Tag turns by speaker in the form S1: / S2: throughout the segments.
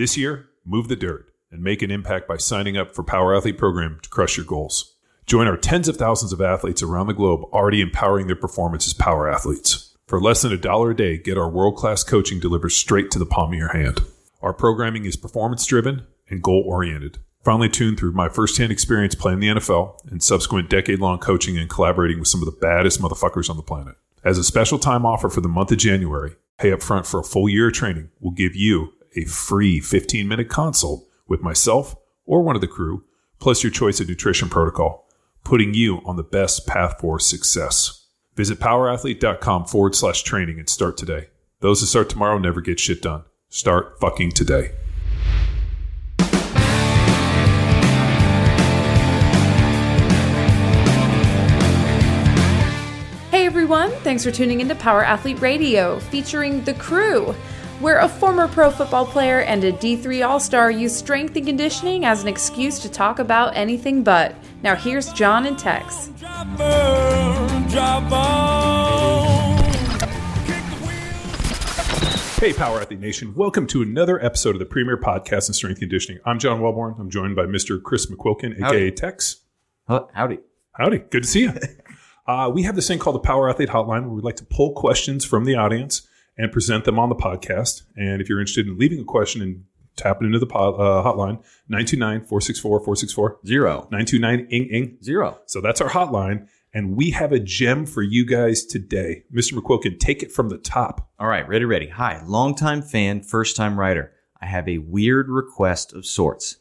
S1: This year, move the dirt and make an impact by signing up for Power Athlete Program to crush your goals. Join our tens of thousands of athletes around the globe already empowering their performance as power athletes. For less than a dollar a day, get our world class coaching delivered straight to the palm of your hand. Our programming is performance driven and goal oriented. Finally tuned through my firsthand experience playing the NFL and subsequent decade long coaching and collaborating with some of the baddest motherfuckers on the planet. As a special time offer for the month of January, pay up front for a full year of training will give you a free 15 minute consult with myself or one of the crew, plus your choice of nutrition protocol, putting you on the best path for success. Visit powerathlete.com forward slash training and start today. Those who start tomorrow never get shit done. Start fucking today.
S2: Hey everyone, thanks for tuning into Power Athlete Radio featuring The Crew, where a former pro football player and a D3 All Star use strength and conditioning as an excuse to talk about anything but. Now here's John and Tex.
S1: Hey, Power Athlete Nation. Welcome to another episode of the premier podcast in strength and conditioning. I'm John Welbourn. I'm joined by Mr. Chris McQuilkin, aka
S3: Howdy.
S1: Tex.
S3: Howdy.
S1: Howdy. Good to see you. uh, we have this thing called the Power Athlete Hotline where we like to pull questions from the audience and present them on the podcast. And if you're interested in leaving a question and tapping into the uh, hotline, 929 464 464
S3: Zero.
S1: 929 ing ing.
S3: Zero.
S1: So that's our hotline. And we have a gem for you guys today. Mr. McQuilkin, take it from the top.
S3: All right, ready, ready. Hi, longtime fan, first time writer. I have a weird request of sorts.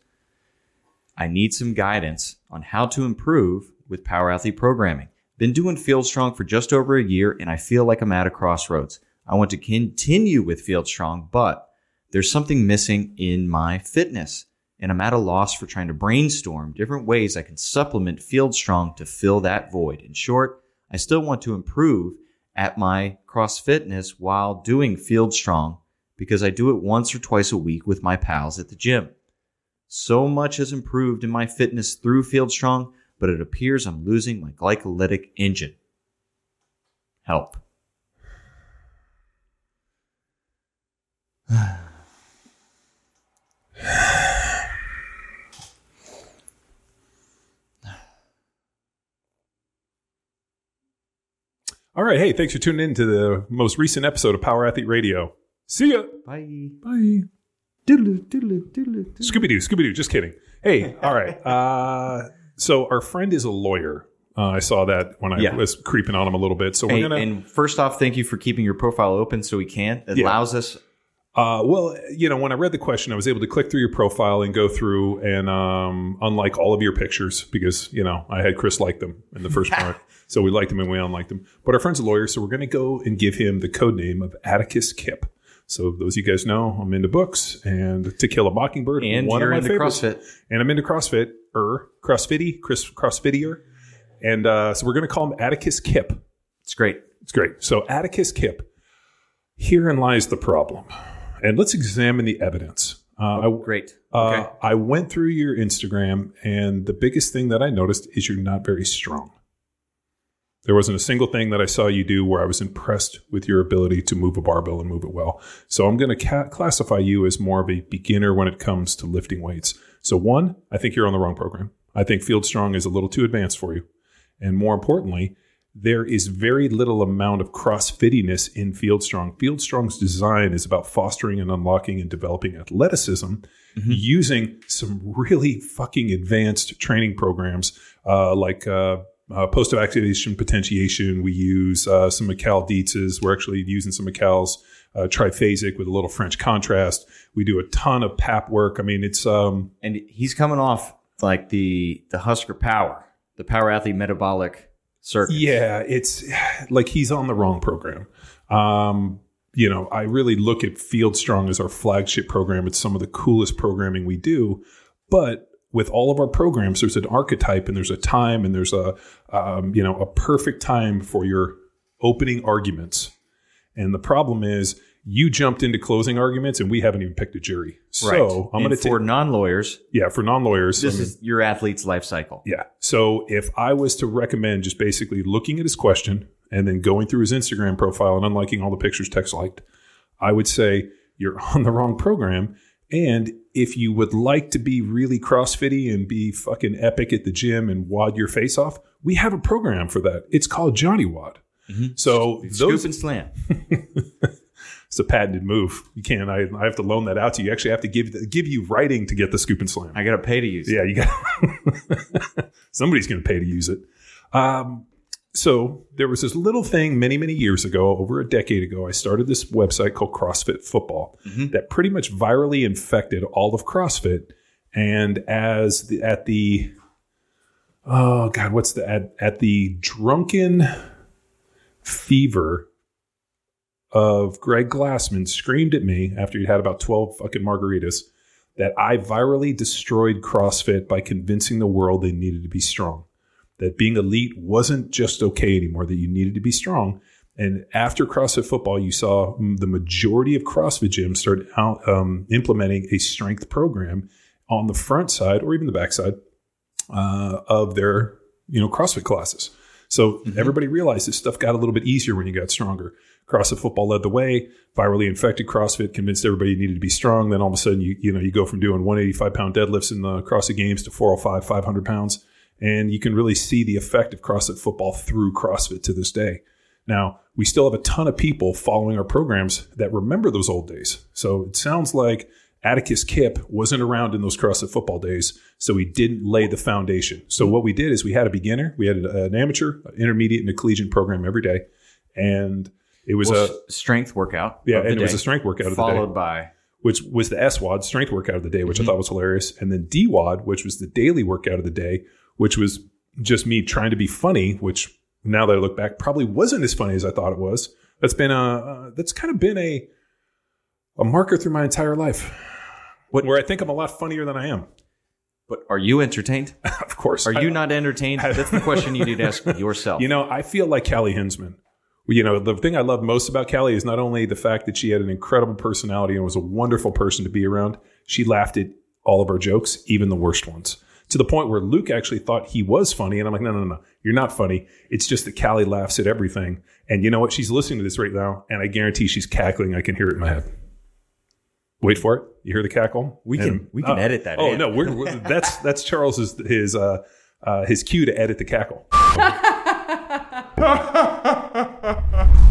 S3: I need some guidance on how to improve with Power Athlete programming. Been doing Field Strong for just over a year, and I feel like I'm at a crossroads. I want to continue with Field Strong, but there's something missing in my fitness, and I'm at a loss for trying to brainstorm different ways I can supplement Field Strong to fill that void. In short, I still want to improve at my cross fitness while doing Field Strong because I do it once or twice a week with my pals at the gym. So much has improved in my fitness through Field Strong, but it appears I'm losing my glycolytic engine. Help.
S1: All right. Hey, thanks for tuning in to the most recent episode of Power Athlete Radio. See ya.
S3: Bye.
S1: Bye.
S3: Doodle, doodle, doodle, doodle.
S1: Scooby Doo, Scooby Doo. Just kidding. Hey, all right. Uh, so our friend is a lawyer. Uh, I saw that when I
S3: Yeah.
S1: was creeping on him a little bit. So we're
S3: Hey,
S1: gonna.
S3: and first off, thank you for keeping your profile open so we can. It
S1: Yeah.
S3: allows us.
S1: Uh, well, you know, when I read the question, I was able to click through your profile and go through and um, unlike all of your pictures because you know I had Chris like them in the first part, so we liked them and we unliked them. But our friend's a lawyer, so we're going to go and give him the code name of Atticus Kip. So those of you guys know, I'm into books and To Kill a Mockingbird,
S3: And
S1: one
S3: you're
S1: of my
S3: into
S1: favorites.
S3: CrossFit.
S1: and I'm into CrossFit, er, CrossFitty, Chris, CrossFittier, and uh, so we're going to call him Atticus Kip.
S3: It's great.
S1: It's great. So, Atticus Kip, herein lies the problem. And let's examine the evidence. Uh, I,
S3: Great.
S1: uh,
S3: Okay.
S1: I went through your Instagram, and the biggest thing that I noticed is you're not very strong. There wasn't a single thing that I saw you do where I was impressed with your ability to move a barbell and move it well. So I'm going to ca- classify you as more of a beginner when it comes to lifting weights. So, one, I think you're on the wrong program. I think Field Strong is a little too advanced for you. And more importantly, there is very little amount of crossfittiness in Field Strong. Field Strong's design is about fostering and unlocking and developing athleticism using some really fucking advanced training programs uh, like uh, uh, post activation potentiation. We use uh, some Macau Dietz's. We're actually using some Macau's uh, triphasic with a little French contrast. We do a ton of PAP work. I mean, it's um,
S3: and he's coming off like the the Husker Power, the Power Athlete Metabolic Circuit.
S1: Yeah, it's like he's on the wrong program. Um, you know, I really look at Field Strong as our flagship program. It's some of the coolest programming we do, but with all of our programs, there's an archetype and there's a time and there's a um, you know a perfect time for your opening arguments. And the problem is you jumped into closing arguments and we haven't even picked a jury. So
S3: Right.
S1: I'm going to
S3: for non lawyers,
S1: yeah for non lawyers.
S3: this is your athlete's life cycle.
S1: Yeah. So if I was to recommend just basically looking at his question and then going through his Instagram profile and unliking all the pictures Tex liked, I would say you're on the wrong program. And if you would like to be really CrossFitty and be fucking epic at the gym and wad your face off, we have a program for that. It's called Johnny Wad. Mm-hmm. So
S3: Scoop
S1: those
S3: and slam.
S1: it's a patented move. You can't. I, I have to loan that out to you. You actually have to give give you writing to get the scoop and slam.
S3: I got to pay to use it.
S1: Yeah, you got somebody's going to pay to use it. Um, so there was this little thing many many years ago, over a decade ago. I started this website called CrossFit Football that pretty much virally infected all of CrossFit. And as the, at the oh god, what's the at at the drunken fever of Greg Glassman screamed at me after he'd had about 12 fucking margaritas that I virally destroyed CrossFit by convincing the world they needed to be strong. That being elite wasn't just okay anymore, that you needed to be strong. And after CrossFit football, you saw the majority of CrossFit gyms start out, um, implementing a strength program on the front side or even the back side uh, of their you know CrossFit classes. So everybody realized this stuff got a little bit easier when you got stronger. CrossFit football led the way. Virally infected CrossFit convinced everybody needed to be strong. Then all of a sudden, you you know you go from doing 185 pound deadlifts in the CrossFit Games to 405, 500 pounds, and you can really see the effect of CrossFit football through CrossFit to this day. Now we still have a ton of people following our programs that remember those old days. So it sounds like Atticus Kip wasn't around in those CrossFit football days, so he didn't lay the foundation. So what we did is we had a beginner, we had an amateur, an intermediate, and a collegiate program every day, and it was
S3: Well,
S1: a
S3: strength workout.
S1: yeah, and it was a strength workout of the
S3: followed by
S1: which was the SWAD strength workout of the day, which
S3: Mm-hmm.
S1: I thought was hilarious, and then DWAD, which was the daily workout of the day, which was just me trying to be funny, which now that I look back, probably wasn't as funny as I thought it was. That's been a uh, that's kind of been a a marker through my entire life,
S3: What-
S1: where I think I'm a lot funnier than I am.
S3: But are you entertained?
S1: of course,
S3: Are
S1: I-
S3: you not entertained? That's the question you need to ask yourself.
S1: You know, I feel like Callie Hinsman. You know, the thing I love most about Callie is not only the fact that she had an incredible personality and was a wonderful person to be around, she laughed at all of our jokes, even the worst ones, to the point where Luke actually thought he was funny. And I'm like, no, no, no, you're not funny. It's just that Callie laughs at everything. And you know what? She's listening to this right now, and I guarantee she's cackling. I can hear it in my head. Wait for it. You hear the cackle?
S3: We can-
S1: And-
S3: we can
S1: oh,
S3: edit that
S1: Oh
S3: in.
S1: no, we're, we're- that's that's Charles's his uh, uh, his cue to edit the cackle.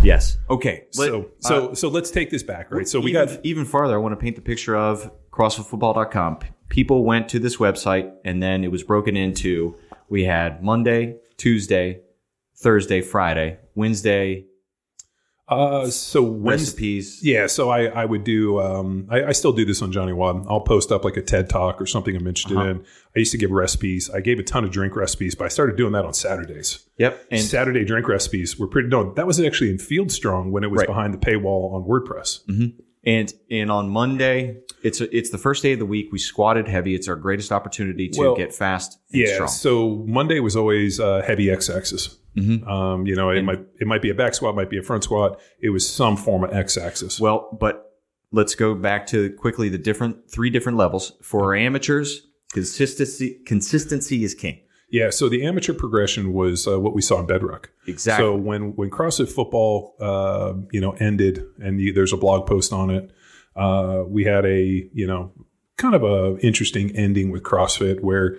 S3: yes. Okay. let-
S1: so so so let's take this back, right? So we
S3: even,
S1: got
S3: even farther. I want to paint the picture of CrossFitFootball.com. People went to this website, and then it was broken into. We had Monday, Tuesday, Thursday, Friday, Wednesday
S1: uh so
S3: recipes.
S1: yeah. So I I would do um I, I still do this on Johnny Wad. I'll post up like a TED talk or something I'm interested
S3: Uh-huh.
S1: in. I used to give recipes. I gave a ton of drink recipes, but I started doing that on Saturdays.
S3: Yep. And
S1: Saturday drink recipes were pretty no. That was actually in Field Strong when it was
S3: Right.
S1: behind the paywall on WordPress.
S3: and and on Monday, it's a, it's the first day of the week. We squatted heavy. It's our greatest opportunity to
S1: Well,
S3: get fast and
S1: Yeah.
S3: strong.
S1: So Monday was always uh, heavy X axis.
S3: Mm-hmm.
S1: Um, you know, it might it might be a back squat, might be a front squat. It was some form of X axis.
S3: Well, but let's go back to quickly the different three different levels for our amateurs. Consistency consistency is king.
S1: Yeah, so the amateur progression was uh, what we saw in Bedrock.
S3: Exactly.
S1: So when when CrossFit football, uh, you know, ended, and you, there's a blog post on it, uh, we had a you know kind of a interesting ending with CrossFit where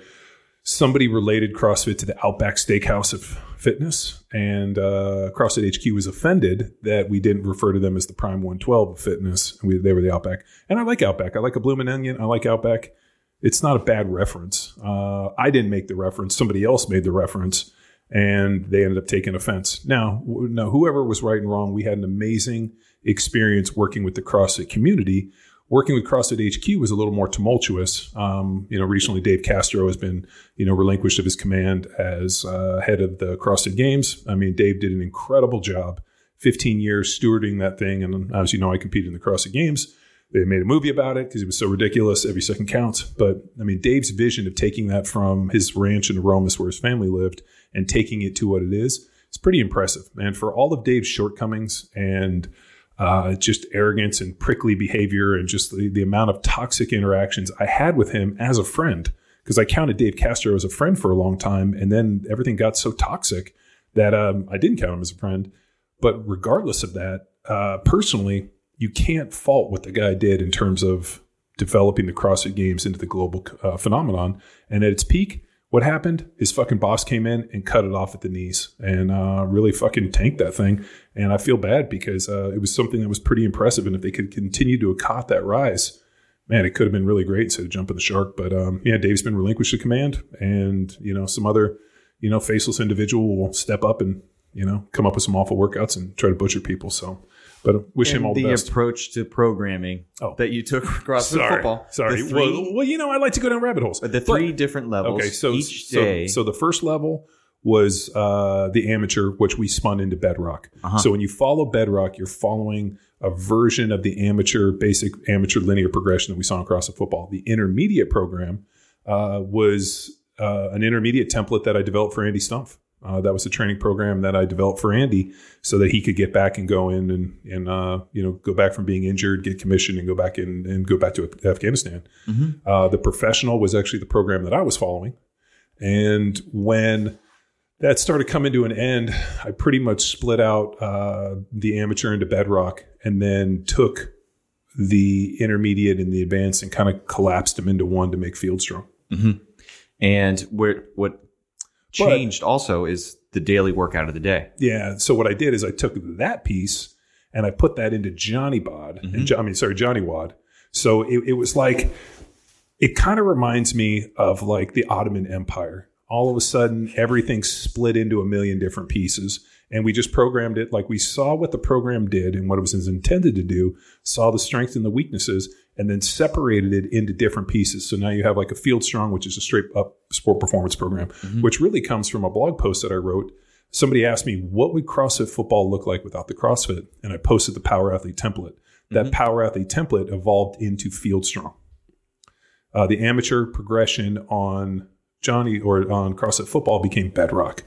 S1: somebody related CrossFit to the Outback Steakhouse of fitness, and uh, CrossFit HQ was offended that we didn't refer to them as the Prime 112 of fitness. We, they were the Outback, and I like Outback. I like a bloomin' onion. I like Outback. It's not a bad reference. Uh, I didn't make the reference. Somebody else made the reference, and they ended up taking offense. Now, now, whoever was right and wrong, we had an amazing experience working with the CrossFit community. Working with CrossFit HQ was a little more tumultuous. Um, you know, recently Dave Castro has been, you know, relinquished of his command as uh, head of the CrossFit Games. I mean, Dave did an incredible job, 15 years stewarding that thing. And as you know, I competed in the CrossFit Games. They made a movie about it because it was so ridiculous. Every second counts. But I mean, Dave's vision of taking that from his ranch in Aromas, where his family lived, and taking it to what it is, it's pretty impressive. And for all of Dave's shortcomings and uh, just arrogance and prickly behavior and just the, the amount of toxic interactions I had with him as a friend, because I counted Dave Castro as a friend for a long time, and then everything got so toxic that um, I didn't count him as a friend. But regardless of that, uh, personally, you can't fault what the guy did in terms of developing the CrossFit Games into the global uh, phenomenon. And at its peak, what happened? His fucking boss came in and cut it off at the knees and uh, really fucking tanked that thing. And I feel bad because uh, it was something that was pretty impressive. And if they could continue to have caught that rise, man, it could have been really great instead of jumping the shark. But um, yeah, Dave's been relinquished the command, and you know some other you know faceless individual will step up and you know come up with some awful workouts and try to butcher people. So. But wish him all the,
S3: the
S1: best.
S3: approach to programming
S1: Oh.
S3: that you took across
S1: Sorry,
S3: football.
S1: sorry.
S3: The three,
S1: well, well, you know, I like to go down rabbit holes.
S3: the three different levels.
S1: Okay, so
S3: each
S1: so,
S3: day.
S1: so the first level was uh, the amateur, which we spun into Bedrock.
S3: Uh-huh.
S1: So when you follow Bedrock, you're following a version of the amateur, basic amateur linear progression that we saw across the football. The intermediate program uh, was uh, an intermediate template that I developed for Andy Stumpf. Uh, that was a training program that I developed for Andy, so that he could get back and go in and and uh, you know go back from being injured, get commissioned, and go back in and go back to Afghanistan.
S3: Mhm.
S1: Uh, the professional was actually the program that I was following, and when that started coming to an end, I pretty much split out uh, the amateur into bedrock, and then took the intermediate and the advanced and kind of collapsed them into one to make field strong.
S3: and where what changed also is the daily workout of the day.
S1: Yeah. So what I did is I took that piece and I put that into Johnny Bod. And mm-hmm. Jo- I mean, sorry, Johnny Wad. So it, it was like it kind of reminds me of like the Ottoman Empire. All of a sudden, everything split into a million different pieces. And we just programmed it like we saw what the program did and what it was intended to do, saw the strengths and the weaknesses, and then separated it into different pieces. So now you have like a Field Strong, which is a straight up sport performance program, which really comes from a blog post that I wrote. Somebody asked me, what would CrossFit football look like without the CrossFit? And I posted the Power Athlete template. That Power Athlete template evolved into Field Strong uh, the amateur progression on Johnny or on CrossFit football became Bedrock.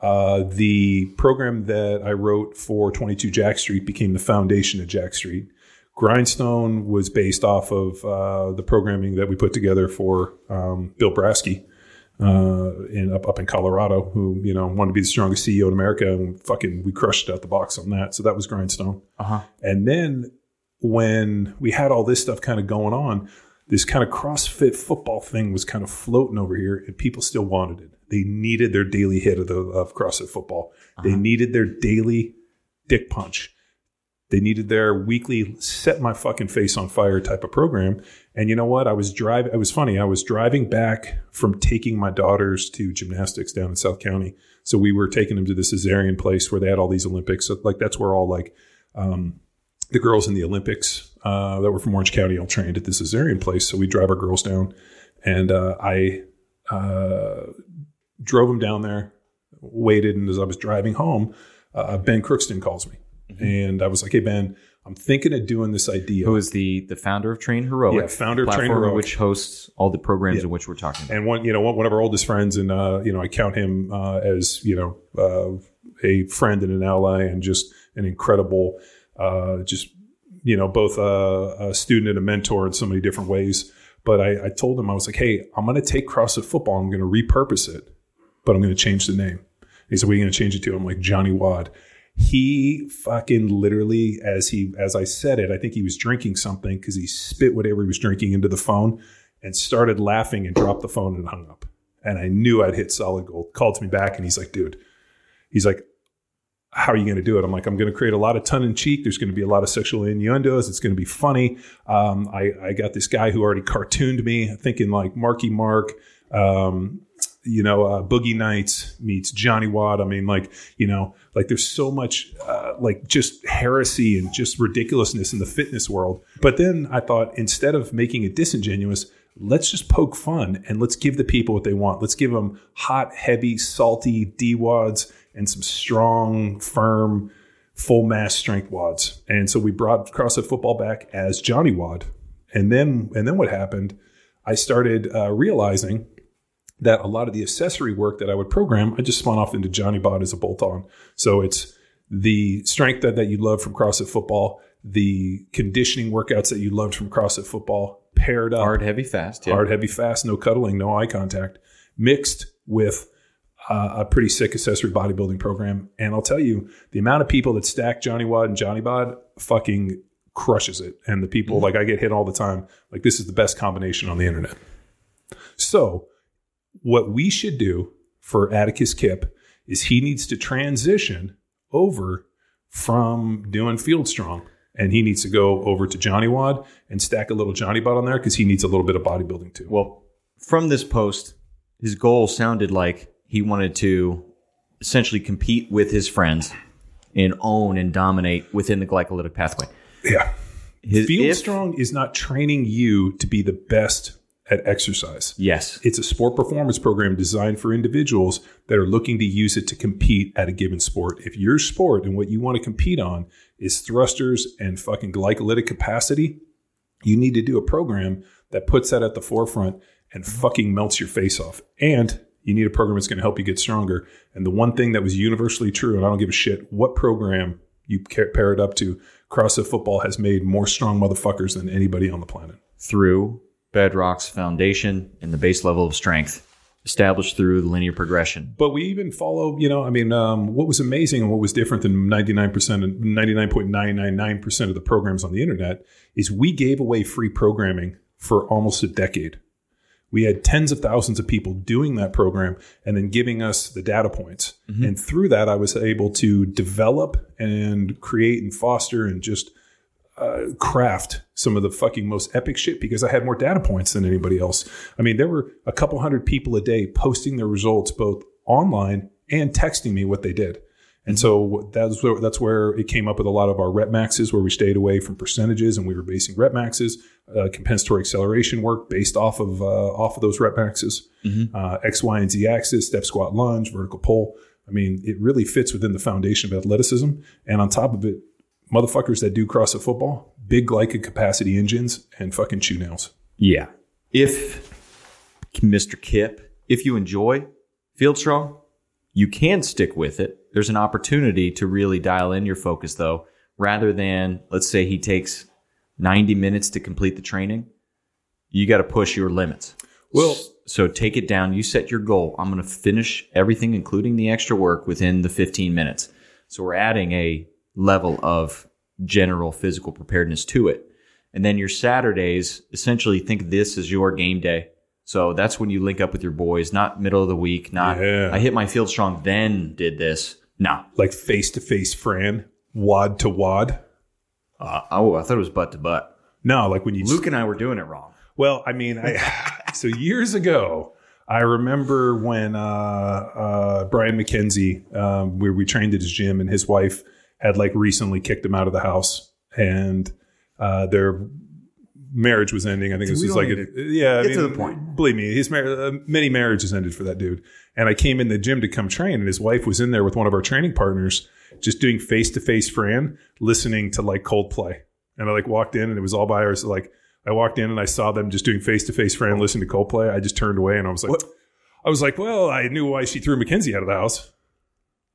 S1: Uh, the program that I wrote for 22 Jack Street became the foundation of Jack Street. Grindstone was based off of uh, the programming that we put together for um, Bill Brasky uh, in up up in Colorado, who you know wanted to be the strongest CEO in America, and fucking we crushed it out the box on that. So that was Grindstone.
S3: Uh-huh.
S1: And then when we had all this stuff kind of going on, this kind of CrossFit football thing was kind of floating over here, and people still wanted it. They needed their daily hit of the of CrossFit football. They needed their daily dick punch. They needed their weekly set my fucking face on fire type of program. And you know what? I was driving. It was funny. I was driving back from taking my daughters to gymnastics down in South County. So we were taking them to the Caesarean place where they had all these Olympics. So like that's where all like um, the girls in the Olympics uh, that were from Orange County all trained at the Caesarean place. So we drive our girls down, and uh, I uh, drove them down there, waited, and as I was driving home, uh, Ben Crookston calls me, and I was like, "Hey Ben, I'm thinking of doing this idea."
S3: Who is the the founder of Train Heroic?
S1: Yeah, founder of Train Heroic.
S3: which hosts all the programs in which we're talking about.
S1: and one you know one, one of our oldest friends and uh, you know I count him uh, as you know uh, a friend and an ally and just an incredible uh, just you know both a, a student and a mentor in so many different ways but I, I told him I was like hey I'm going to take CrossFit football I'm going to repurpose it but I'm going to change the name he said what are you going to change it to I'm like Johnny Wad he fucking literally as he as I said it I think he was drinking something because he spit whatever he was drinking into the phone and started laughing and dropped the phone and hung up. And I knew I'd hit solid gold. Called me back and he's like, dude, he's like, how are you going to do it? I'm like, I'm going to create a lot of tongue in cheek. There's going to be a lot of sexual innuendos. It's going to be funny. Um, I, I got this guy who already cartooned me, thinking like Marky Mark, um, you know, uh, Boogie Nights meets Johnny Wad. I mean, like, you know, like there's so much uh, like just heresy and just ridiculousness in the fitness world. But then I thought instead of making it disingenuous, let's just poke fun and let's give the people what they want. Let's give them hot, heavy, salty D wads and some strong, firm, full mass strength wads. And so we brought CrossFit football back as Johnny Wad. And then, and then what happened? I started uh, realizing that a lot of the accessory work that I would program, I just spun off into Johnny Bod as a bolt on. So it's the strength that, that you love from CrossFit football, the conditioning workouts that you loved from CrossFit football, paired up
S3: Hard, heavy, fast. Yeah.
S1: hard, heavy, fast, no cuddling, no eye contact, mixed with uh, a pretty sick accessory bodybuilding program. And I'll tell you, the amount of people that stack Johnny Wad and Johnny Bod fucking crushes it. And the people, like I get hit all the time, like this is the best combination on the internet. So, what we should do for Atticus Kip is he needs to transition over from doing field strong and he needs to go over to Johnny Wad and stack a little Johnny Bod on there because he needs a little bit of bodybuilding too.
S3: Well, from this post, his goal sounded like he wanted to essentially compete with his friends and own and dominate within the glycolytic pathway.
S1: Yeah.
S3: His,
S1: Field
S3: if-
S1: strong is not training you to be the best at exercise.
S3: Yes.
S1: It's a sport performance program designed for individuals that are looking to use it to compete at a given sport. If your sport and what you want to compete on is thrusters and fucking glycolytic capacity, you need to do a program that puts that at the forefront and fucking melts your face off. And you need a program that's going to help you get stronger. And the one thing that was universally true, and I don't give a shit what program you pair it up to, CrossFit football has made more strong motherfuckers than anybody on the planet.
S3: through Bedrock's foundation and the base level of strength established through the linear progression.
S1: But we even follow, you know, I mean, um, what was amazing and what was different than 99% and 99.999% of the programs on the internet is we gave away free programming for almost a decade. We had tens of thousands of people doing that program and then giving us the data points. And through that, I was able to develop and create and foster and just uh, craft some of the fucking most epic shit because I had more data points than anybody else. I mean, there were a couple hundred people a day posting their results both online and texting me what they did. And so that's where, that's where it came up with a lot of our rep maxes, where we stayed away from percentages and we were basing rep maxes, uh, compensatory acceleration work based off of uh, off of those rep maxes, uh, X, Y, and Z axis, step, squat, lunge, vertical pull. I mean, it really fits within the foundation of athleticism. And on top of it, motherfuckers that do CrossFit football, big glycid capacity engines and fucking chew nails.
S3: Yeah. If Mr. Kip, if you enjoy Field Strong, you can stick with it. There's an opportunity to really dial in your focus though, rather than let's say he takes 90 minutes to complete the training. You got to push your limits.
S1: Well-
S3: so take it down. You set your goal. I'm going to finish everything, including the extra work, within the 15 minutes. So we're adding a level of general physical preparedness to it. And then your Saturdays, essentially think this is your game day. So that's when you link up with your boys, not middle of the week, not
S1: Yeah.
S3: I hit my field strong, then did this. No.
S1: Like face to face Fran, wad to wad.
S3: Uh, oh, I thought it was butt to butt.
S1: No, like when you
S3: Luke and I were doing it wrong.
S1: Well, I mean, I, so years ago, I remember when uh, uh, Brian McKenzie, um, where we trained at his gym, and his wife had like recently kicked him out of the house, and uh, their marriage was ending. I think this
S3: We
S1: was
S3: don't
S1: like,
S3: need
S1: a, yeah, I
S3: get to the point.
S1: Believe me, his mar- uh, many marriages ended for that dude. And I came in the gym to come train, and his wife was in there with one of our training partners, just doing face to face Fran, listening to like Coldplay. And I like walked in, and it was all by ours. Like I walked in and I saw them just doing face to face Fran, listening to Coldplay. I just turned away, and I was like,
S3: What?
S1: I was like, well, I knew why she threw McKenzie out of the house.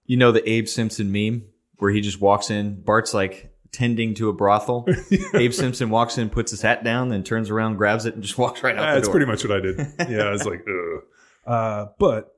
S3: You know the Abe Simpson meme where he just walks in, Bart's like tending to a brothel. Abe Simpson walks in, puts his hat down, then turns around, grabs it, and just walks right out the
S1: That's pretty much what I did. Yeah, I was like, Ugh. Uh, but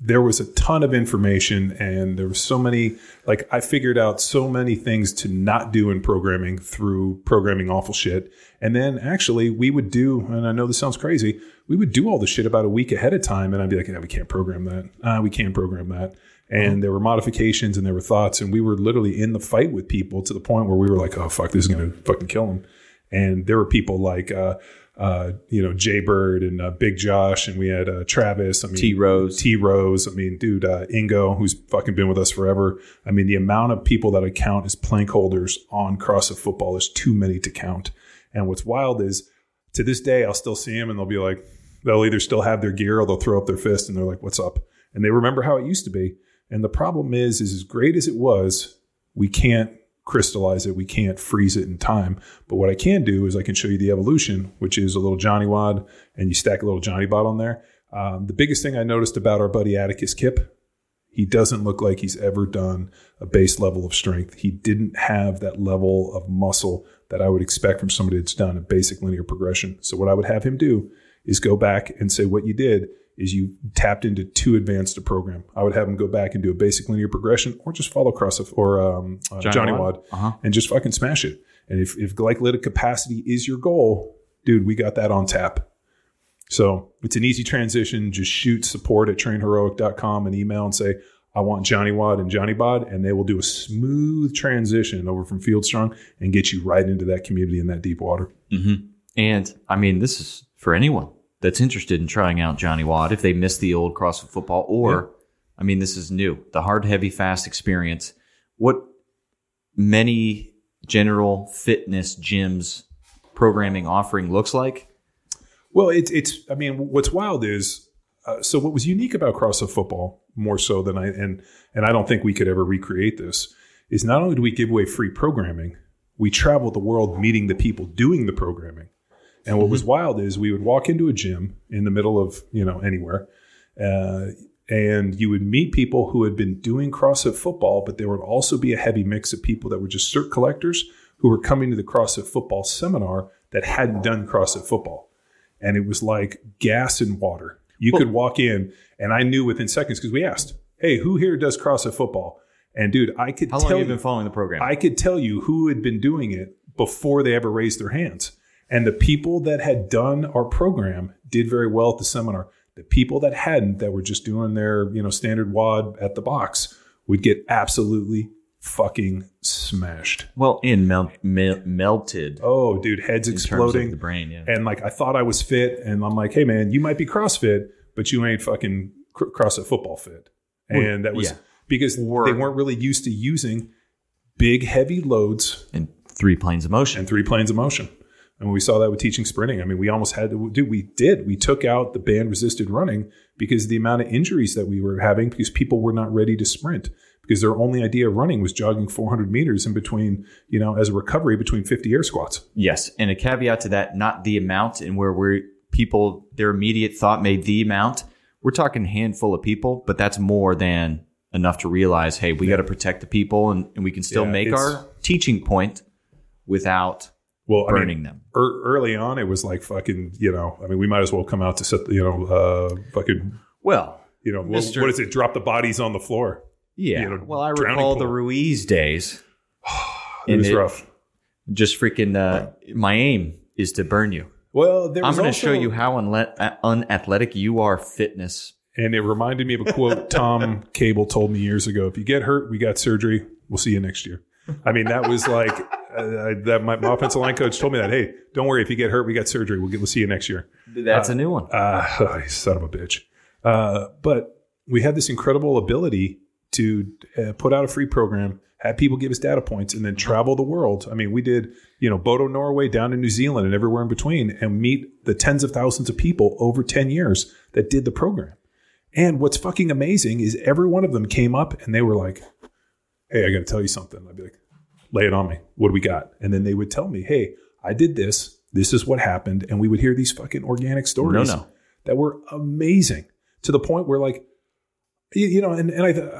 S1: there was a ton of information, and there were so many. Like, I figured out so many things to not do in programming through programming awful shit. And then actually, we would do, and I know this sounds crazy, we would do all the shit about a week ahead of time, and I'd be like, yeah, we can't program that. Uh, we can't program that. And there were modifications and there were thoughts, and we were literally in the fight with people to the point where we were like, oh, fuck, this is going to fucking kill them. And there were people like, uh, uh, you know, Jay Bird and uh, Big Josh, and we had uh, Travis. I mean,
S3: T Rose.
S1: T Rose. I mean, dude, uh, Ingo, who's fucking been with us forever. I mean, the amount of people that I count as plank holders on CrossFit football is too many to count. And what's wild is to this day, I'll still see them and they'll be like, they'll either still have their gear or they'll throw up their fist and they're like, what's up? And they remember how it used to be. And the problem is, is as great as it was, we can't crystallize it. We can't freeze it in time. But what I can do is I can show you the evolution, which is a little Johnny Wad, and you stack a little Johnny Bod on there. Um, the biggest thing I noticed about our buddy Atticus Kip, he doesn't look like he's ever done a base level of strength. He didn't have that level of muscle that I would expect from somebody that's done a basic linear progression. So what I would have him do is go back and say what you did is you tapped into too advanced a program. I would have them go back and do a basic linear progression or just follow cross or um, uh, Johnny,
S3: Johnny
S1: Wad
S3: Wad. Uh-huh.
S1: and just fucking smash it. And if, if glycolytic capacity is your goal, dude, we got that on tap. So it's an easy transition. Just shoot support at trainheroic.com and email and say, I want Johnny Wad and Johnny Bod, and they will do a smooth transition over from Field Strong and get you right into that community in that deep water.
S3: Mm-hmm. And I mean, this is for anyone that's interested in trying out Johnny Wad if they missed the old CrossFit football, or yeah. I mean, this is new the hard, heavy, fast experience. What many general fitness gyms programming offering looks like?
S1: Well, it's it's. I mean, what's wild is uh, so. What was unique about CrossFit football, more so than I and and I don't think we could ever recreate this, is not only do we give away free programming, we travel the world meeting the people doing the programming. And what mm-hmm. was wild is we would walk into a gym in the middle of you know anywhere, uh, and you would meet people who had been doing CrossFit football, but there would also be a heavy mix of people that were just cert collectors who were coming to the CrossFit football seminar that hadn't done CrossFit football. And it was like gas and water. You well, could walk in, and I knew within seconds because we asked, "Hey, who here does CrossFit football?" And dude, I could
S3: how long have you been following the program?
S1: I could tell you who had been doing it before they ever raised their hands. And the people that had done our program did very well at the seminar. The people that hadn't, that were just doing their you know standard wad at the box, would get absolutely fucking smashed.
S3: Well, in mel- mel- melted.
S1: Oh, dude, heads exploding.
S3: the brain, yeah.
S1: And like I thought I was fit, and I'm like, hey man, you might be CrossFit, but you ain't fucking CrossFit football fit. And that was yeah. because they weren't really used to using big, heavy loads
S3: and three planes of motion.
S1: And three planes of motion. And we saw that with teaching sprinting. I mean, we almost had to do, we did. We took out the band resisted running because the amount of injuries that we were having because people were not ready to sprint because their only idea of running was jogging 400 meters in between, you know, as a recovery between 50 air squats.
S3: Yes. And a caveat to that, not the amount and where we're people, their immediate thought made the amount. We're talking handful of people, but that's more than enough to realize, hey, we yeah. got to protect the people and, and we can still yeah, make our teaching point without well, burning I mean, them.
S1: Er, early on, it was like fucking, you know, I mean, we might as well come out to set, you know, uh, fucking,
S3: well,
S1: you know, what, what is it? Drop the bodies on the floor.
S3: Yeah. You know, well, I recall pool. the Ruiz days.
S1: it was it, rough.
S3: Just freaking, uh, my aim is to burn you.
S1: Well,
S3: I'm going to show you how unle- unathletic you are, fitness.
S1: And it reminded me of a quote Tom Cable told me years ago: "If you get hurt, we got surgery. We'll see you next year." I mean, that was like uh, that. My, my, offensive line coach told me that. Hey, don't worry. If you get hurt, we got surgery. We'll get. We'll see you next year.
S3: That's uh, a new one.
S1: Uh, son of a bitch. Uh, but we had this incredible ability to uh, put out a free program, have people give us data points, and then travel the world. I mean, we did you know Bodo, Norway, down to New Zealand, and everywhere in between, and meet the tens of thousands of people over ten years that did the program. And what's fucking amazing is every one of them came up and they were like, hey, I got to tell you something. I'd be like, lay it on me. What do we got? And then they would tell me, hey, I did this. This is what happened. And we would hear these fucking organic stories
S3: no, no.
S1: that were amazing to the point where like, you, you know, and, and I, th-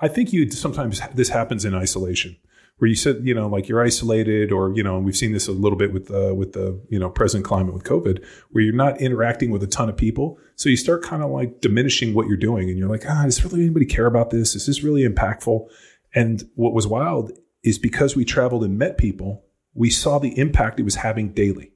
S1: I think you sometimes this happens in isolation where you said, you know, like you're isolated or, you know, and we've seen this a little bit with, uh, with the, you know, present climate with COVID where you're not interacting with a ton of people. So you start kind of like diminishing what you're doing and you're like, ah, does really anybody care about this? Is this really impactful? And what was wild is because we traveled and met people, we saw the impact it was having daily.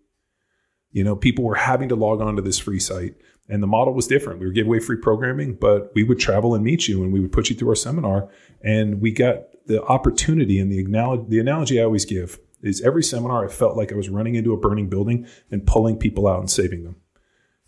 S1: You know, people were having to log on to this free site, and the model was different. We were giving away free programming, but we would travel and meet you, and we would put you through our seminar, and we got the opportunity. And the analogy, the analogy I always give is every seminar, I felt like I was running into a burning building and pulling people out and saving them.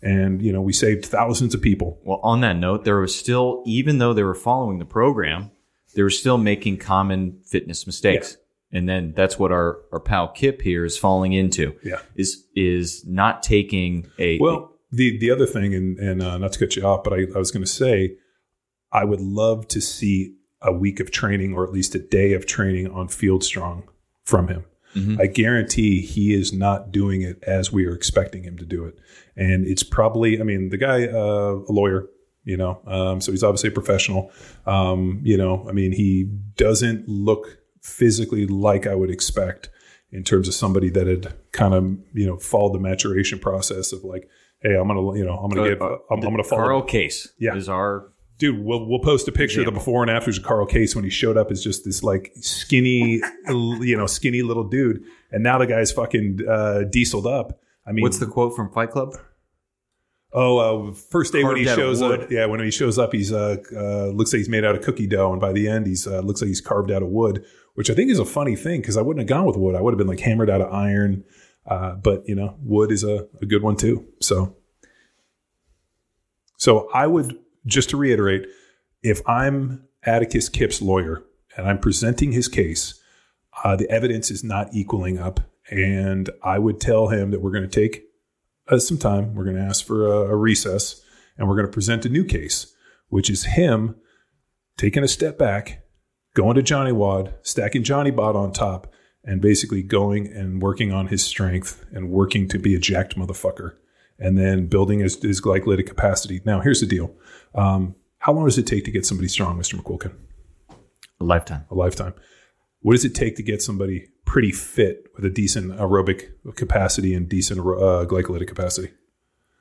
S1: And you know, we saved thousands of people.
S3: Well, on that note, there was still, even though they were following the program, they were still making common fitness mistakes. Yeah. And then that's what our, our pal Kip here is falling into.
S1: Yeah.
S3: Is is not taking a
S1: Well, the the other thing and and uh, not to cut you off, but I, I was gonna say I would love to see a week of training or at least a day of training on Field Strong from him. Mm-hmm. I guarantee he is not doing it as we are expecting him to do it. And it's probably, I mean, the guy, uh, a lawyer, you know, um, so he's obviously a professional. Um, you know, I mean, he doesn't look physically like I would expect in terms of somebody that had kind of, you know, followed the maturation process of like, hey, I'm gonna, you know, I'm gonna uh, get, I'm, I'm, gonna follow.
S3: Carl Case,
S1: yeah.
S3: is our
S1: Dude, we'll we'll post a picture of the before and afters of Carl Case when he showed up as just this like skinny, you know, skinny little dude, and now the guy's fucking uh, dieseled up. I mean,
S3: What's the quote from Fight Club?
S1: Oh, uh, first day when he
S3: Carved out of
S1: shows up, yeah, when he shows up, he's uh, uh, looks like he's made out of cookie dough, and by the end, he's uh, looks like he's carved out of wood, which I think is a funny thing because I wouldn't have gone with wood. I would have been like hammered out of iron, uh, but you know, wood is a, a good one too. So, so I would just to reiterate, if I'm Atticus Kip's lawyer and I'm presenting his case, uh, the evidence is not equaling up, and I would tell him that we're going to take uh, some time. We're going to ask for a, a recess and we're going to present a new case, which is him taking a step back, going to Johnny Wad, stacking Johnny Bod on top, and basically going and working on his strength and working to be a jacked motherfucker and then building his, his glycolytic capacity. Now, here's the deal. Um, how long does it take to get somebody strong, Mr. McQuilkin?
S3: A lifetime.
S1: A lifetime. What does it take to get somebody pretty fit with a decent aerobic capacity and decent uh, glycolytic capacity?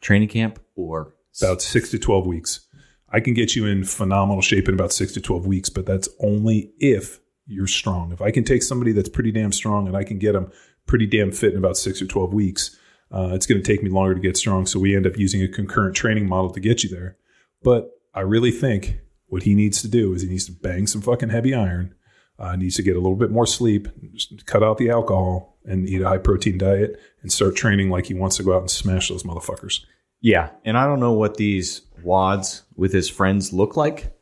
S3: Training camp or
S1: about six to 12 weeks. I can get you in phenomenal shape in about six to 12 weeks, but that's only if you're strong. If I can take somebody that's pretty damn strong and I can get them pretty damn fit in about six or 12 weeks, uh, it's going to take me longer to get strong. So we end up using a concurrent training model to get you there. But I really think what he needs to do is he needs to bang some fucking heavy iron, uh, needs to get a little bit more sleep, just cut out the alcohol, and eat a high protein diet and start training like he wants to go out and smash those motherfuckers.
S3: Yeah, and I don't know what these wads with his friends look like.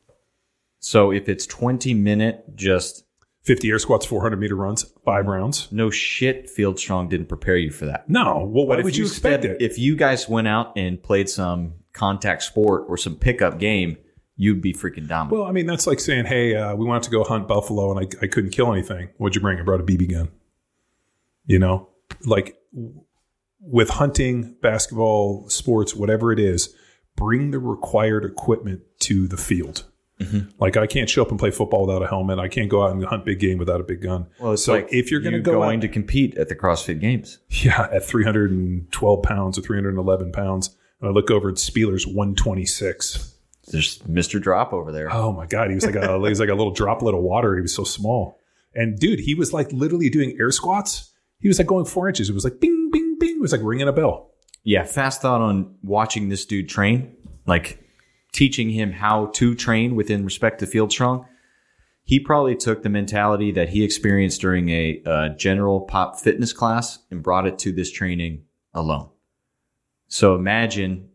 S3: So if it's 20 minute just
S1: 50 air squats, 400 meter runs, five rounds.
S3: no shit Field Strong didn't prepare you for that.
S1: No. Well, why
S3: But
S1: would you expect
S3: said-? If you guys went out and played some contact sport or some pickup game, you'd be freaking dominant.
S1: well, I mean, that's like saying, hey, uh, we wanted to go hunt buffalo and I, I couldn't kill anything. What'd you bring? I brought a BB gun. You know, like with hunting, basketball, sports, whatever it is, bring the required equipment to the field.
S3: Mm-hmm.
S1: Like I can't show up and play football without a helmet. I can't go out and hunt big game without a big gun.
S3: well, it's
S1: so
S3: like
S1: if you're going to go
S3: going
S1: out,
S3: to compete at the CrossFit Games.
S1: Yeah, at 312 pounds or 311 pounds. And I look over at Spealler's 126.
S3: There's Mr. Drop over there.
S1: Oh my God. He was like a, he was like a little droplet of water. He was so small. And dude, he was like literally doing air squats. He was like going four inches. It was like bing, bing, bing. It was like ringing a bell.
S3: Yeah, fast thought on watching this dude train, like teaching him how to train within respect to Field Strong. He probably took the mentality that he experienced during a uh, general pop fitness class and brought it to this training alone. So imagine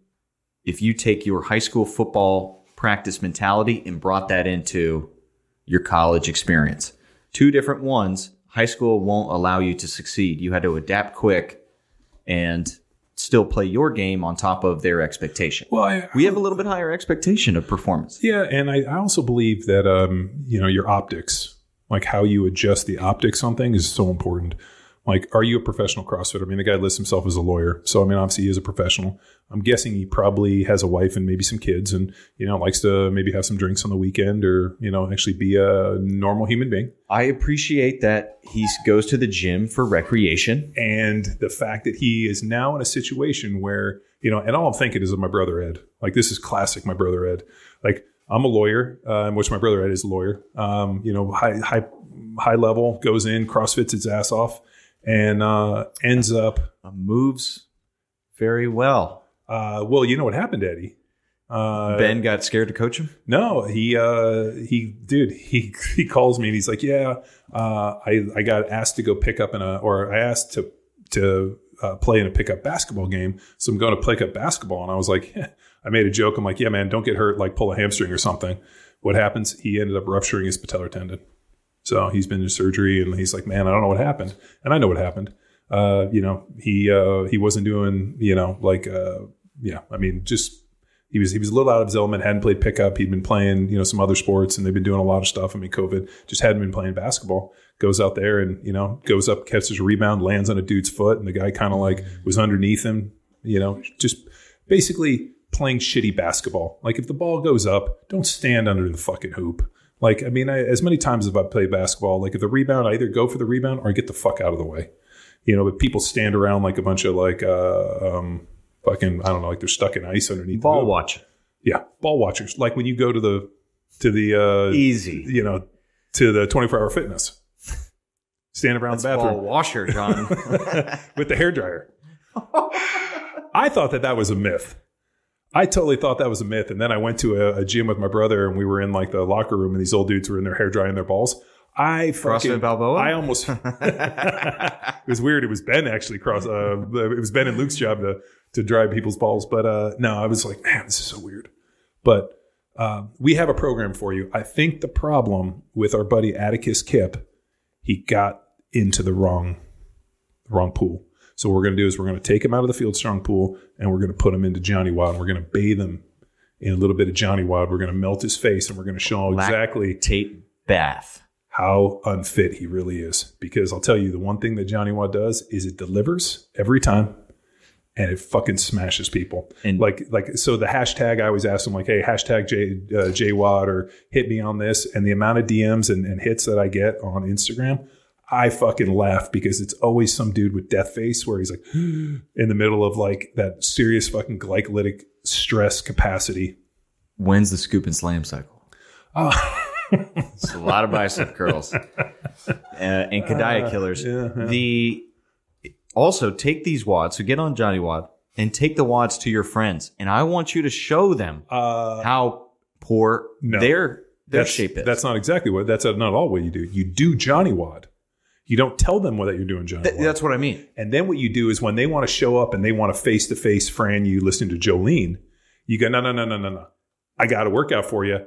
S3: if you take your high school football practice mentality and brought that into your college experience. Two different ones. High school won't allow you to succeed. You had to adapt quick and still play your game on top of their expectation.
S1: Well, I,
S3: We have a little bit higher expectation of performance.
S1: Yeah, and I, I also believe that um, you know your optics, like how you adjust the optics on things, is so important. Like, are you a professional CrossFitter? I mean, the guy lists himself as a lawyer, so I mean, obviously he is a professional. I'm guessing he probably has a wife and maybe some kids, and you know likes to maybe have some drinks on the weekend, or you know actually be a normal human being.
S3: I appreciate that he goes to the gym for recreation.
S1: and the fact that he is now in a situation where you know, and all I'm thinking is of my brother Ed. Like this is classic, my brother Ed. Like I'm a lawyer, uh, which my brother Ed is a lawyer. Um, you know, high high high level goes in, crossfits its ass off, and uh, ends up.
S3: Uh, moves very well.
S1: Uh, well, you know what happened, Eddie. Uh,
S3: ben got scared to coach him.
S1: No, he uh he dude, he he calls me and he's like, "Yeah, uh I I got asked to go pick up in a or I asked to to uh, play in a pickup basketball game, so I'm going to pick up basketball." And I was like, I made a joke. I'm like, "Yeah, man, don't get hurt like pull a hamstring or something." What happens? He ended up rupturing his patellar tendon. So he's been in surgery and he's like, "Man, I don't know what happened." And I know what happened. Uh, you know, he uh he wasn't doing, you know, like uh yeah, I mean, just he was he was a little out of his element. Hadn't played pickup. He'd been playing you know some other sports, and they've been doing a lot of stuff. I mean, COVID just hadn't been playing basketball. Goes out there and you know goes up, catches a rebound, lands on a dude's foot, and the guy kind of like was underneath him. You know, just basically playing shitty basketball. Like if the ball goes up, don't stand under the fucking hoop. Like I mean, I, as many times as I play basketball, like if the rebound, I either go for the rebound or I get the fuck out of the way. You know, but people stand around like a bunch of like uh, um, fucking I don't know, like they're stuck in ice underneath the
S3: Ball watching.
S1: Yeah, ball watchers. Like when you go to the to the uh,
S3: Easy.
S1: you know to the twenty four hour fitness, stand around the bathroom.
S3: Ball washer, John.
S1: with the hair dryer. I thought that that was a myth. I totally thought that was a myth, and then I went to a, a gym with my brother, and we were in like the locker room, and these old dudes were in their hair drying their balls. I fucking
S3: CrossFit Balboa?
S1: I almost it was weird. It was Ben actually cross. Uh, it was Ben and Luke's job to to dry people's balls, but uh, no, I was like, man, this is so weird. But uh, we have a program for you. I think the problem with our buddy Atticus Kip, he got into the wrong wrong pool. So what we're going to do is we're going to take him out of the field strong pool and we're going to put him into Johnny Wad. We're going to bathe him in a little bit of Johnny Wad. We're going to melt his face and we're going to show exactly
S3: Tate bath.
S1: how unfit he really is. Because I'll tell you, the one thing that Johnny Wad does is it delivers every time, and it fucking smashes people.
S3: And-
S1: like, like so the hashtag I always ask them like, hey, hashtag J uh, J Watt or hit me on this, and the amount of DMs and, and hits that I get on Instagram. I fucking laugh because it's always some dude with death face where he's like in the middle of like that serious fucking glycolytic stress capacity.
S3: When's the scoop and slam cycle?
S1: Oh.
S3: It's a lot of bicep curls uh, and Kadaya killers. The also take these wads. So get on Johnny Wad and take the wads to your friends, and I want you to show them
S1: Uh,
S3: how poor
S1: No.
S3: their their
S1: that's,
S3: shape is.
S1: That's not exactly what. That's not all what you do. You do Johnny Wad. You don't tell them what that you're doing Johnny
S3: Th- that's what I mean.
S1: and then what you do is when they want to show up and they want to face to face Fran you listening to Jolene, you go no no no no no no. I got a workout for you.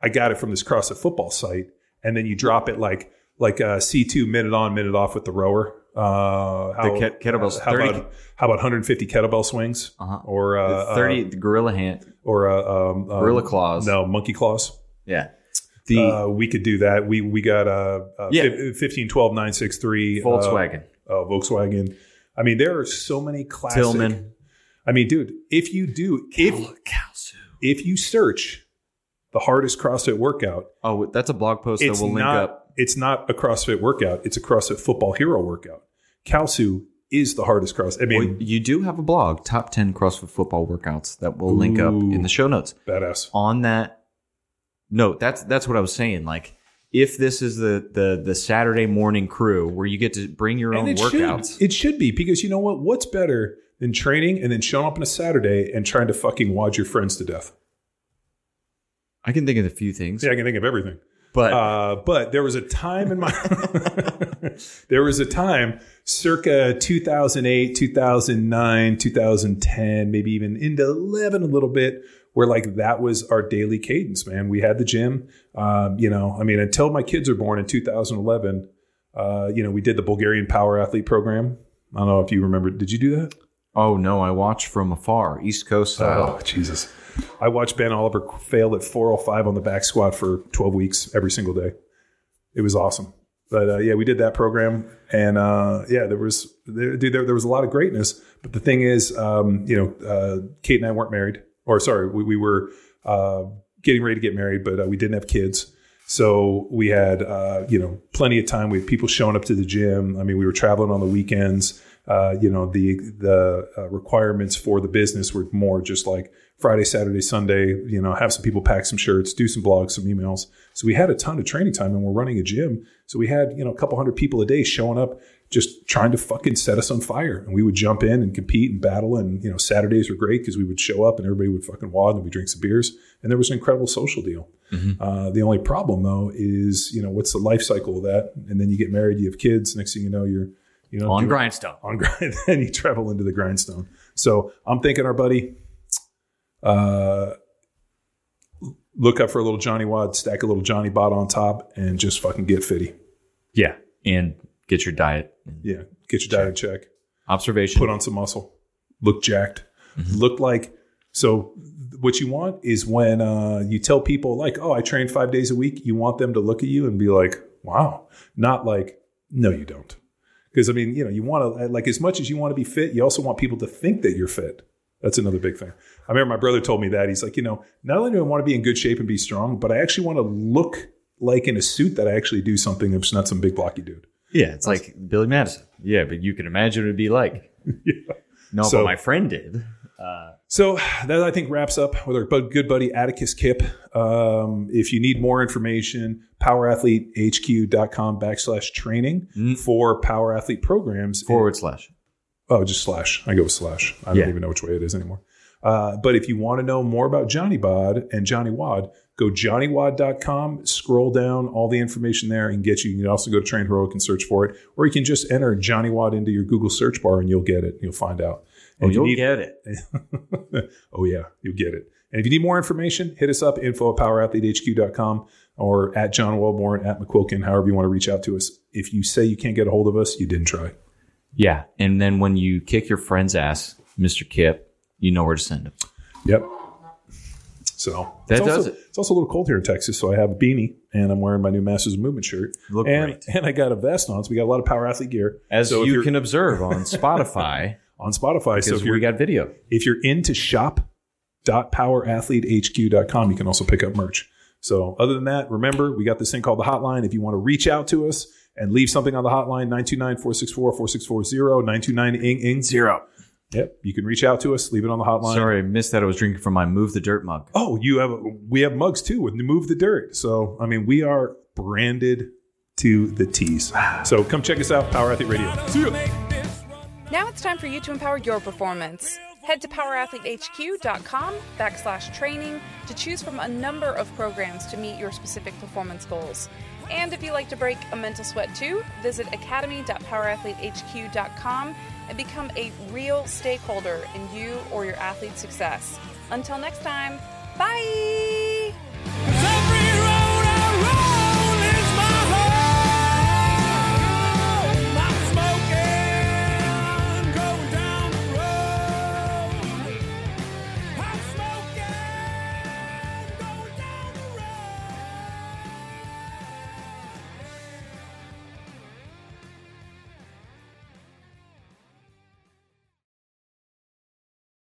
S1: I got it from this CrossFit football site, and then you drop it like like a C two minute on minute off with the rower. Uh, how,
S3: The ket- kettlebells,
S1: How
S3: 30
S1: about how about 150 kettlebell swings
S3: Uh-huh.
S1: or uh,
S3: Thirty
S1: uh,
S3: the gorilla hand.
S1: or uh, um, um,
S3: Gorilla claws.
S1: No, monkey claws.
S3: Yeah. The
S1: uh, we could do that. We we got uh, uh
S3: Yeah.
S1: fif- 15 12 963
S3: Volkswagen.
S1: uh, uh, Volkswagen. I mean, there are so many classic.
S3: Tillman.
S1: I mean, dude, if you do if if you search the hardest CrossFit workout,
S3: Oh, that's a blog post that
S1: it's
S3: we'll link
S1: not
S3: up.
S1: it's not a CrossFit workout. It's a CrossFit Football Hero workout. Kalsu is the hardest cross. I mean,
S3: Well, you do have a blog, top 10 CrossFit football workouts that we'll link up in the show notes.
S1: badass.
S3: On that note, that's that's what I was saying. Like, if this is the the the Saturday morning crew where you get to bring your own
S1: it
S3: workouts,
S1: should it should be because you know what? What's better than training and then showing up on a Saturday and trying to fucking wad your friends to death?
S3: I can think of a few things.
S1: Yeah, I can think of everything.
S3: But
S1: Uh, but there was a time in my there was a time circa 2008 2009 2010 maybe even into 11 a little bit where like that was our daily cadence man we had the gym um, you know i mean until my kids were born in 2011 uh, you know we did the bulgarian power athlete program i don't know if you remember did you do that
S3: oh no, I watched from afar, East Coast style.
S1: Oh, Jesus. I watched Ben Oliver fail at 405 on the back squat for 12 weeks every single day. It was awesome. But uh, yeah, we did that program. And uh, yeah, there was, there, dude, there, there was a lot of greatness. But the thing is, um, you know, uh, Kate and I weren't married, or sorry, we, we were uh, getting ready to get married, but uh, we didn't have kids. So we had, uh, you know, plenty of time. We had people showing up to the gym. I mean, we were traveling on the weekends. Uh, you know, the the uh, requirements for the business were more just like Friday, Saturday, Sunday. You know, have some people pack some shirts, do some blogs, some emails. So we had a ton of training time, and we're running a gym. So we had you know a couple hundred people a day showing up, just trying to fucking set us on fire. And we would jump in and compete and battle. And you know, Saturdays were great because we would show up and everybody would fucking wad and we drink some beers. And there was an incredible social deal. Uh, the only problem though is you know what's the life cycle of that? And then you get married, you have kids. Next thing you know, you're you know
S3: On
S1: doing-
S3: grindstone.
S1: on grind, then you travel into the grindstone. So I'm thinking, our buddy, uh, look up for a little Johnny Wad, stack a little Johnny Bod on top, and just fucking get fitty.
S3: Yeah. And get your diet.
S1: Yeah, get your diet in check.
S3: Observation.
S1: Put on some muscle. Look jacked.
S3: Mm-hmm.
S1: Look like so. What you want is when uh, you tell people like, "Oh, I train five days a week." You want them to look at you and be like, "Wow," not like, "No, you don't." Because I mean, you know, you want to like as much as you want to be fit, you also want people to think that you're fit. That's another big thing. I remember my brother told me that he's like, you know, not only do I want to be in good shape and be strong, but I actually want to look like in a suit that I actually do something. It's not some big blocky dude.
S3: Yeah. It's like Billy Madison. Yeah. But you can imagine what it'd be like.
S1: Yeah.
S3: No,
S1: So-
S3: but my friend did.
S1: So that I think wraps up with our good buddy Atticus Kip. Um, if you need more information, powerathletehq.com backslash training for power athlete programs.
S3: Forward slash.
S1: Oh, just slash. I go with slash. I don't even know which way it is anymore. Uh, but if you want to know more about Johnny Bod and Johnny Wad, go johnnywad.com, scroll down all the information there and get you. You can also go to Train Heroic and search for it, or you can just enter Johnny Wad into your Google search bar and you'll get it. You'll find out.
S3: Oh,
S1: And you
S3: you'll
S1: need-
S3: get it.
S1: oh yeah, you'll get it. And if you need more information, hit us up info at powerathletehq.com or at John Welbourn at McQuilkin, however you want to reach out to us. If you say you can't get a hold of us, you didn't try.
S3: Yeah. And then when you kick your friend's ass, Mr. Kip, you know where to send them.
S1: Yep. So
S3: That does
S1: also,
S3: it.
S1: It's also a little cold here in Texas, so I have a beanie and I'm wearing my new Masters of Movement shirt.
S3: Look
S1: and,
S3: great.
S1: and I got a vest on, so we got a lot of power athlete gear.
S3: As
S1: so
S3: you can observe on Spotify,
S1: on Spotify, so
S3: because
S1: if you're
S3: we got video.
S1: if you're into shop.powerathletehq.com, you can also pick up merch. So other than that, remember, we got this thing called the hotline. If you want to reach out to us and leave something on the hotline, 929-464-4640, 929-ING-ING.
S3: Zero.
S1: Yep. You can reach out to us, leave it on the hotline.
S3: Sorry, I missed that. I was drinking from my Move the Dirt mug.
S1: Oh, you have we have mugs too with Move the Dirt. So I mean, we are branded to the T's. So come check us out, Power Athlete Radio. See ya.
S2: Now it's time for you to empower your performance. Head to powerathletehq.com backslash training to choose from a number of programs to meet your specific performance goals. And if you like to break a mental sweat too, visit academy.powerathletehq.com and become a real stakeholder in you or your athlete's success. Until next time, bye!